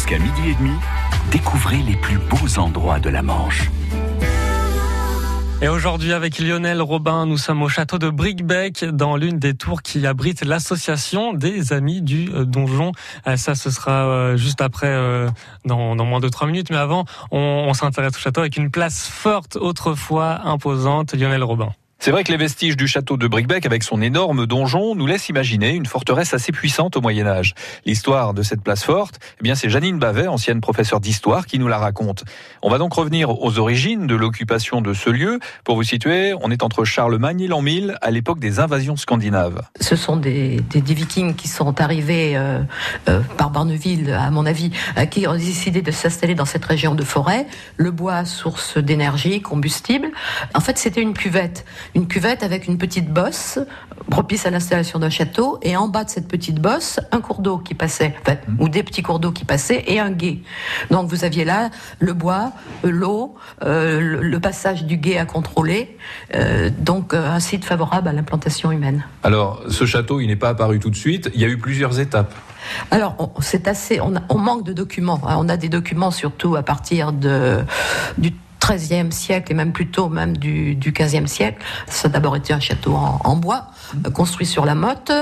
Jusqu'à midi et demi, découvrez les plus beaux endroits de la Manche. Et aujourd'hui, avec Lionel Robin, nous sommes au château de Bricbec, dans l'une des tours qui abrite l'association des Amis du euh, Donjon. Euh, ça, ce sera euh, juste après, dans, moins de trois minutes. Mais avant, on s'intéresse au château avec une place forte, autrefois imposante. Lionel Robin. C'est vrai que les vestiges du château de Bricbec, avec son énorme donjon, nous laissent imaginer une forteresse assez puissante au Moyen Âge. L'histoire de cette place forte, eh bien, c'est Janine Bavet, ancienne professeure d'histoire, qui nous la raconte. On va donc revenir aux origines de l'occupation de ce lieu. Pour vous situer, on est entre Charlemagne et l'an 1000, à l'époque des invasions scandinaves. Ce sont des, des, vikings qui sont arrivés euh, euh, par Barneville, à mon avis, euh, qui ont décidé de s'installer dans cette région de forêt. Le bois, source d'énergie, combustible. En fait, c'était une cuvette une cuvette avec une petite bosse propice à l'installation d'un château, et en bas de cette petite bosse, un cours d'eau qui passait, ou des petits cours d'eau qui passaient, et un guet. Donc vous aviez là le bois, l'eau, euh, le passage du guet à contrôler, euh, donc euh, un site favorable à l'implantation humaine. Alors ce château, il n'est pas apparu tout de suite, il y a eu plusieurs étapes. Alors, c'est assez. On, manque de documents. Hein. On a des documents surtout à partir de, du XIIIe siècle et même plutôt même du, du XVe siècle. Ça a d'abord été un château en, bois, euh, construit sur la motte,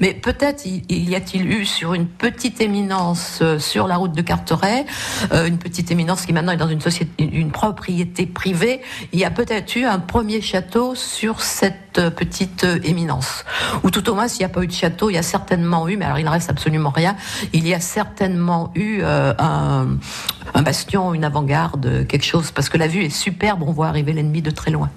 mais peut-être y a-t-il eu sur une petite éminence euh, sur la route de Carteret, euh, une petite éminence qui maintenant est dans une société, une propriété privée, il y a peut-être eu un premier château sur cette petite éminence. Ou tout au moins, s'il n'y a pas eu de château, il y a certainement eu, mais alors il ne reste absolument rien, il y a certainement eu un, un bastion, une avant-garde, quelque chose, parce que la vue est superbe, on voit arriver l'ennemi de très loin.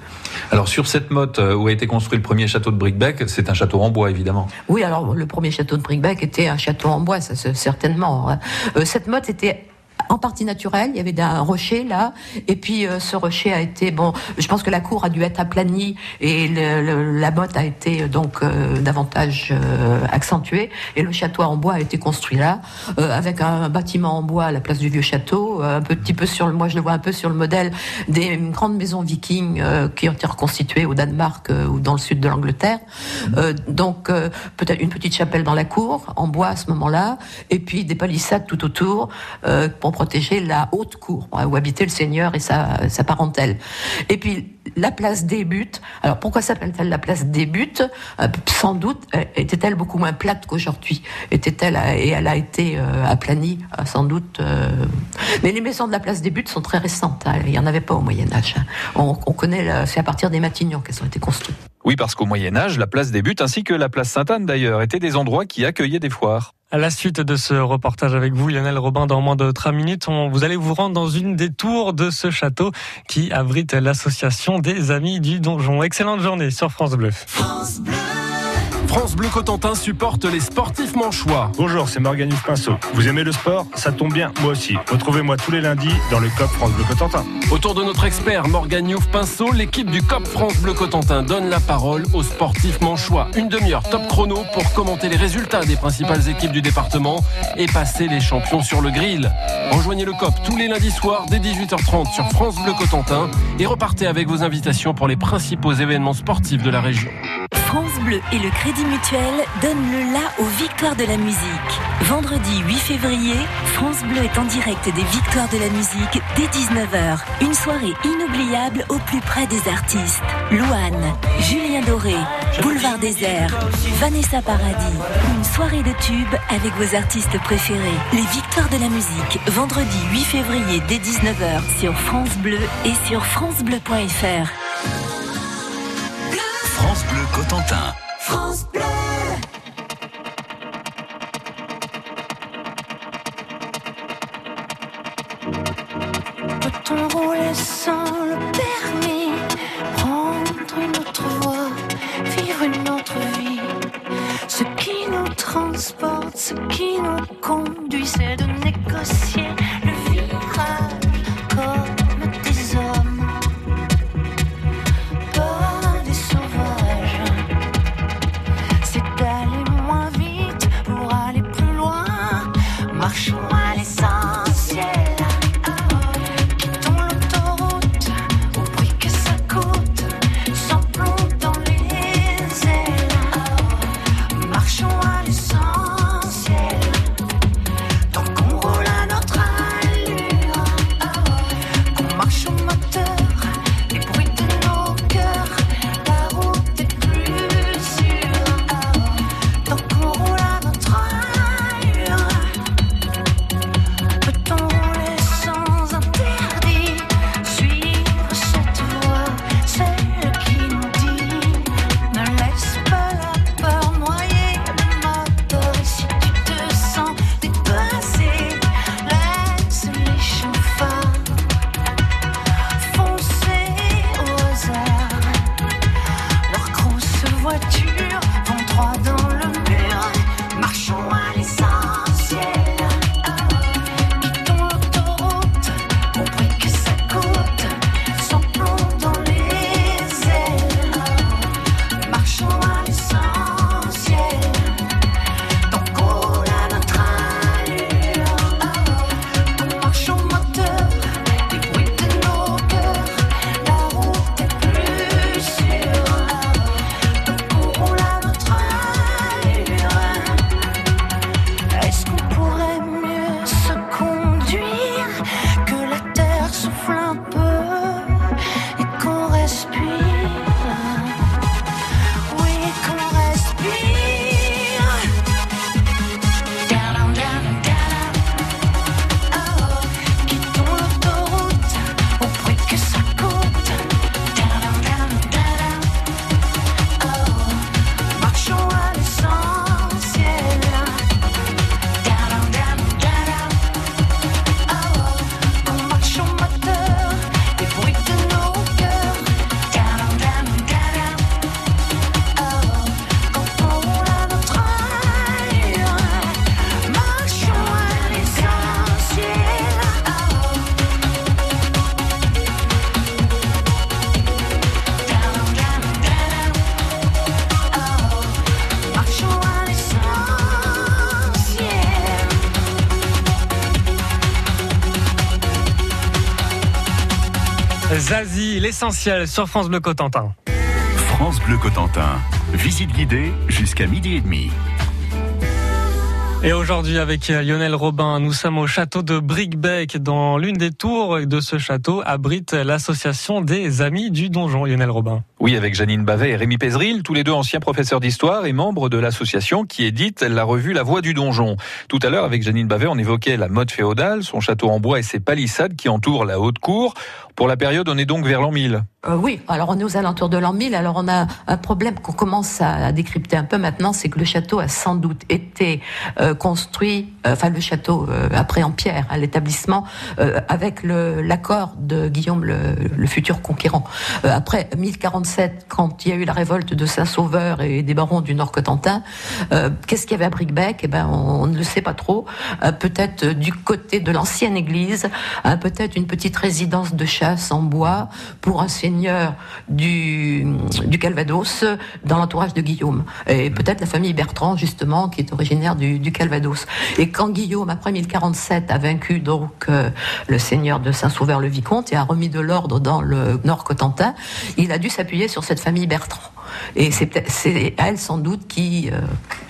Alors sur cette motte euh, où a été construit le premier château de Bricbec, c'est un château en bois évidemment. Oui, alors le premier château de Bricbec était un château en bois, ça, certainement. Hein. Euh, cette motte était en partie naturelle. Il y avait un rocher là, et puis euh, ce rocher a été bon. Je pense que la cour a dû être aplanie et la motte a été euh, donc euh, davantage accentuée. Et le château en bois a été construit là, avec un, bâtiment en bois à la place du vieux château, un petit peu sur le, moi je le vois un peu sur le modèle des grandes maisons vikings qui ont été reconstituées au Danemark ou dans le sud de l'Angleterre. donc peut-être une petite chapelle dans la cour en bois à ce moment-là, et puis des palissades tout autour pour protéger la haute cour où habitait le seigneur et sa, sa parentèle. Et puis la place débute. Alors pourquoi s'appelle-t-elle la place débute euh, Sans doute euh, était-elle beaucoup moins plate qu'aujourd'hui? Était-elle euh, et elle a été aplanie sans doute. Mais les maisons de la place débute sont très récentes. Hein. Il n'y en avait pas au Moyen Âge. Hein. On, on, connaît, c'est à partir des Matignons qu'elles ont été construites. Oui, parce qu'au Moyen Âge, la place des Buttes ainsi que la place Sainte-Anne d'ailleurs étaient des endroits qui accueillaient des foires. À la suite de ce reportage avec vous, Lionel Robin, dans moins de 3 minutes, vous allez vous rendre dans une des tours de ce château qui abrite l'association des Amis du Donjon. Excellente journée sur France Bleu. France Bleu. France Bleu Cotentin supporte les sportifs manchois. Bonjour, c'est Morgan Pinceau. Vous aimez le sport? Ça tombe bien, moi aussi. Retrouvez-moi tous les lundis dans le COP France Bleu Cotentin. Autour de notre expert Morgan Youf Pinceau, l'équipe du COP France Bleu Cotentin donne la parole aux sportifs manchois. Une demi-heure top chrono pour commenter les résultats des principales équipes du département et passer les champions sur le grill. Rejoignez le COP tous les lundis soirs dès 18h30 sur France Bleu Cotentin et repartez avec vos invitations pour les principaux événements sportifs de la région. France Bleu et le Crédit Mutuel donnent le la aux victoires de la musique. Vendredi 8 février, France Bleu est en direct des victoires de la musique dès 19h. Une soirée inoubliable au plus près des artistes. Louane, Julien Doré, Boulevard Désert, Vanessa Paradis. Une soirée de tubes avec vos artistes préférés. Les victoires de la musique, vendredi 8 février dès 19h sur France Bleu et sur francebleu.fr. c'est de négocier l'essentiel sur France Bleu Cotentin. France Bleu Cotentin. Visite guidée jusqu'à midi et demi. Et aujourd'hui, avec Lionel Robin, nous sommes au château de Bricbec. Dans l'une des tours de ce château abrite l'association des Amis du Donjon. Lionel Robin. Oui, avec Janine Bavet et Rémi Pézeril, tous les deux anciens professeurs d'histoire et membres de l'association qui édite la revue La Voix du Donjon. Tout à l'heure, avec Janine Bavet, on évoquait la mode féodale, son château en bois et ses palissades qui entourent la haute cour. Pour la période, on est donc vers l'an 1000. Euh, oui, alors on est aux alentours de l'an 1000. Alors on a un problème qu'on commence à, décrypter un peu maintenant, c'est que le château a sans doute été euh, construit, euh, enfin le château après en pierre, à l'établissement, avec l'accord de Guillaume le, futur conquérant. après 1047, quand il y a eu la révolte de Saint-Sauveur et des barons du Nord-Cotentin, qu'est-ce qu'il y avait à Bricbec Eh ben, on, ne le sait pas trop. peut-être du côté de l'ancienne église, peut-être une petite résidence de chasse en bois pour un seigneur du, Calvados dans l'entourage de Guillaume. Et peut-être la famille Bertrand, justement, qui est originaire du, Calvados. Et quand Guillaume, après 1047, a vaincu donc euh, le seigneur de Saint-Sauveur-le-Vicomte et a remis de l'ordre dans le Nord-Cotentin, il a dû s'appuyer sur cette famille Bertrand. Et c'est elle sans doute qui, euh,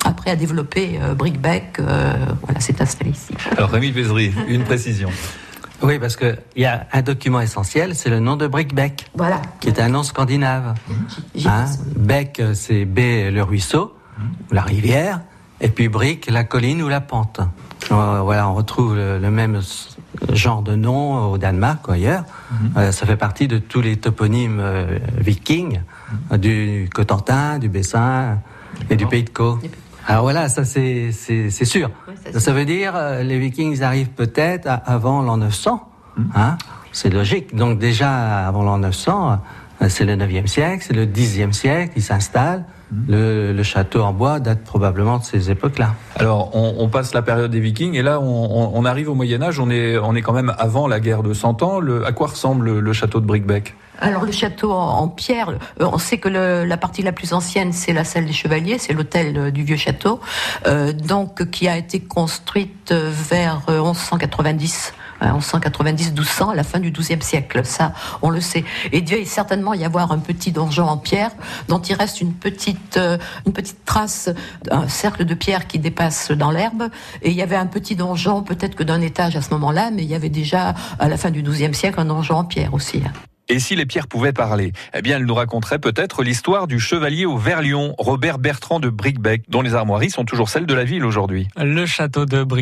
après, a développé euh, Brickbeck, voilà, s'est installée ici. Alors Rémi Pézery, une précision. Oui, parce qu'il y a un document essentiel, c'est le nom de Brickbeck. Voilà. Qui est un nom scandinave. Hein? Beck, c'est B, le ruisseau, la rivière, et puis Brick, la colline ou la pente. Euh, voilà, on retrouve le, même genre de nom au Danemark ou ailleurs. Mhm. Euh, ça fait partie de tous les toponymes euh, vikings, du Cotentin, du Bessin et du Pays de Caux. Alors voilà, ça c'est sûr. ça, veut dire euh, les Vikings arrivent peut-être avant l'an 900. Hmm. Hein c'est logique. Donc déjà avant l'an 900, euh, c'est le 9e siècle, c'est le 10e siècle, ils s'installent. Hmm. Le, château en bois date probablement de ces époques-là. Alors, on, passe la période des Vikings et là, on, arrive au Moyen Âge. On est, on est quand même avant la guerre de Cent Ans. Le, à quoi ressemble le, château de Brickbeck alors le château en, pierre, euh, on sait que la partie la plus ancienne, c'est la salle des chevaliers, c'est l'hôtel euh, du vieux château, euh, donc qui a été construite vers 1190. 1190-1200, à la fin du XIIe siècle. Ça, on le sait. Et Dieu est certainement y avoir un petit donjon en pierre dont il reste une petite, une petite trace, un cercle de pierre qui dépasse dans l'herbe. Et il y avait un petit donjon, peut-être que d'un étage à ce moment-là, mais il y avait déjà, à la fin du XIIe siècle, un donjon en pierre aussi. Hein. Et si les pierres pouvaient parler? Eh bien, elle nous raconterait peut-être l'histoire du chevalier au Verlion, Robert Bertrand de Bricbec, dont les armoiries sont toujours celles de la ville aujourd'hui. Le château de Bricbec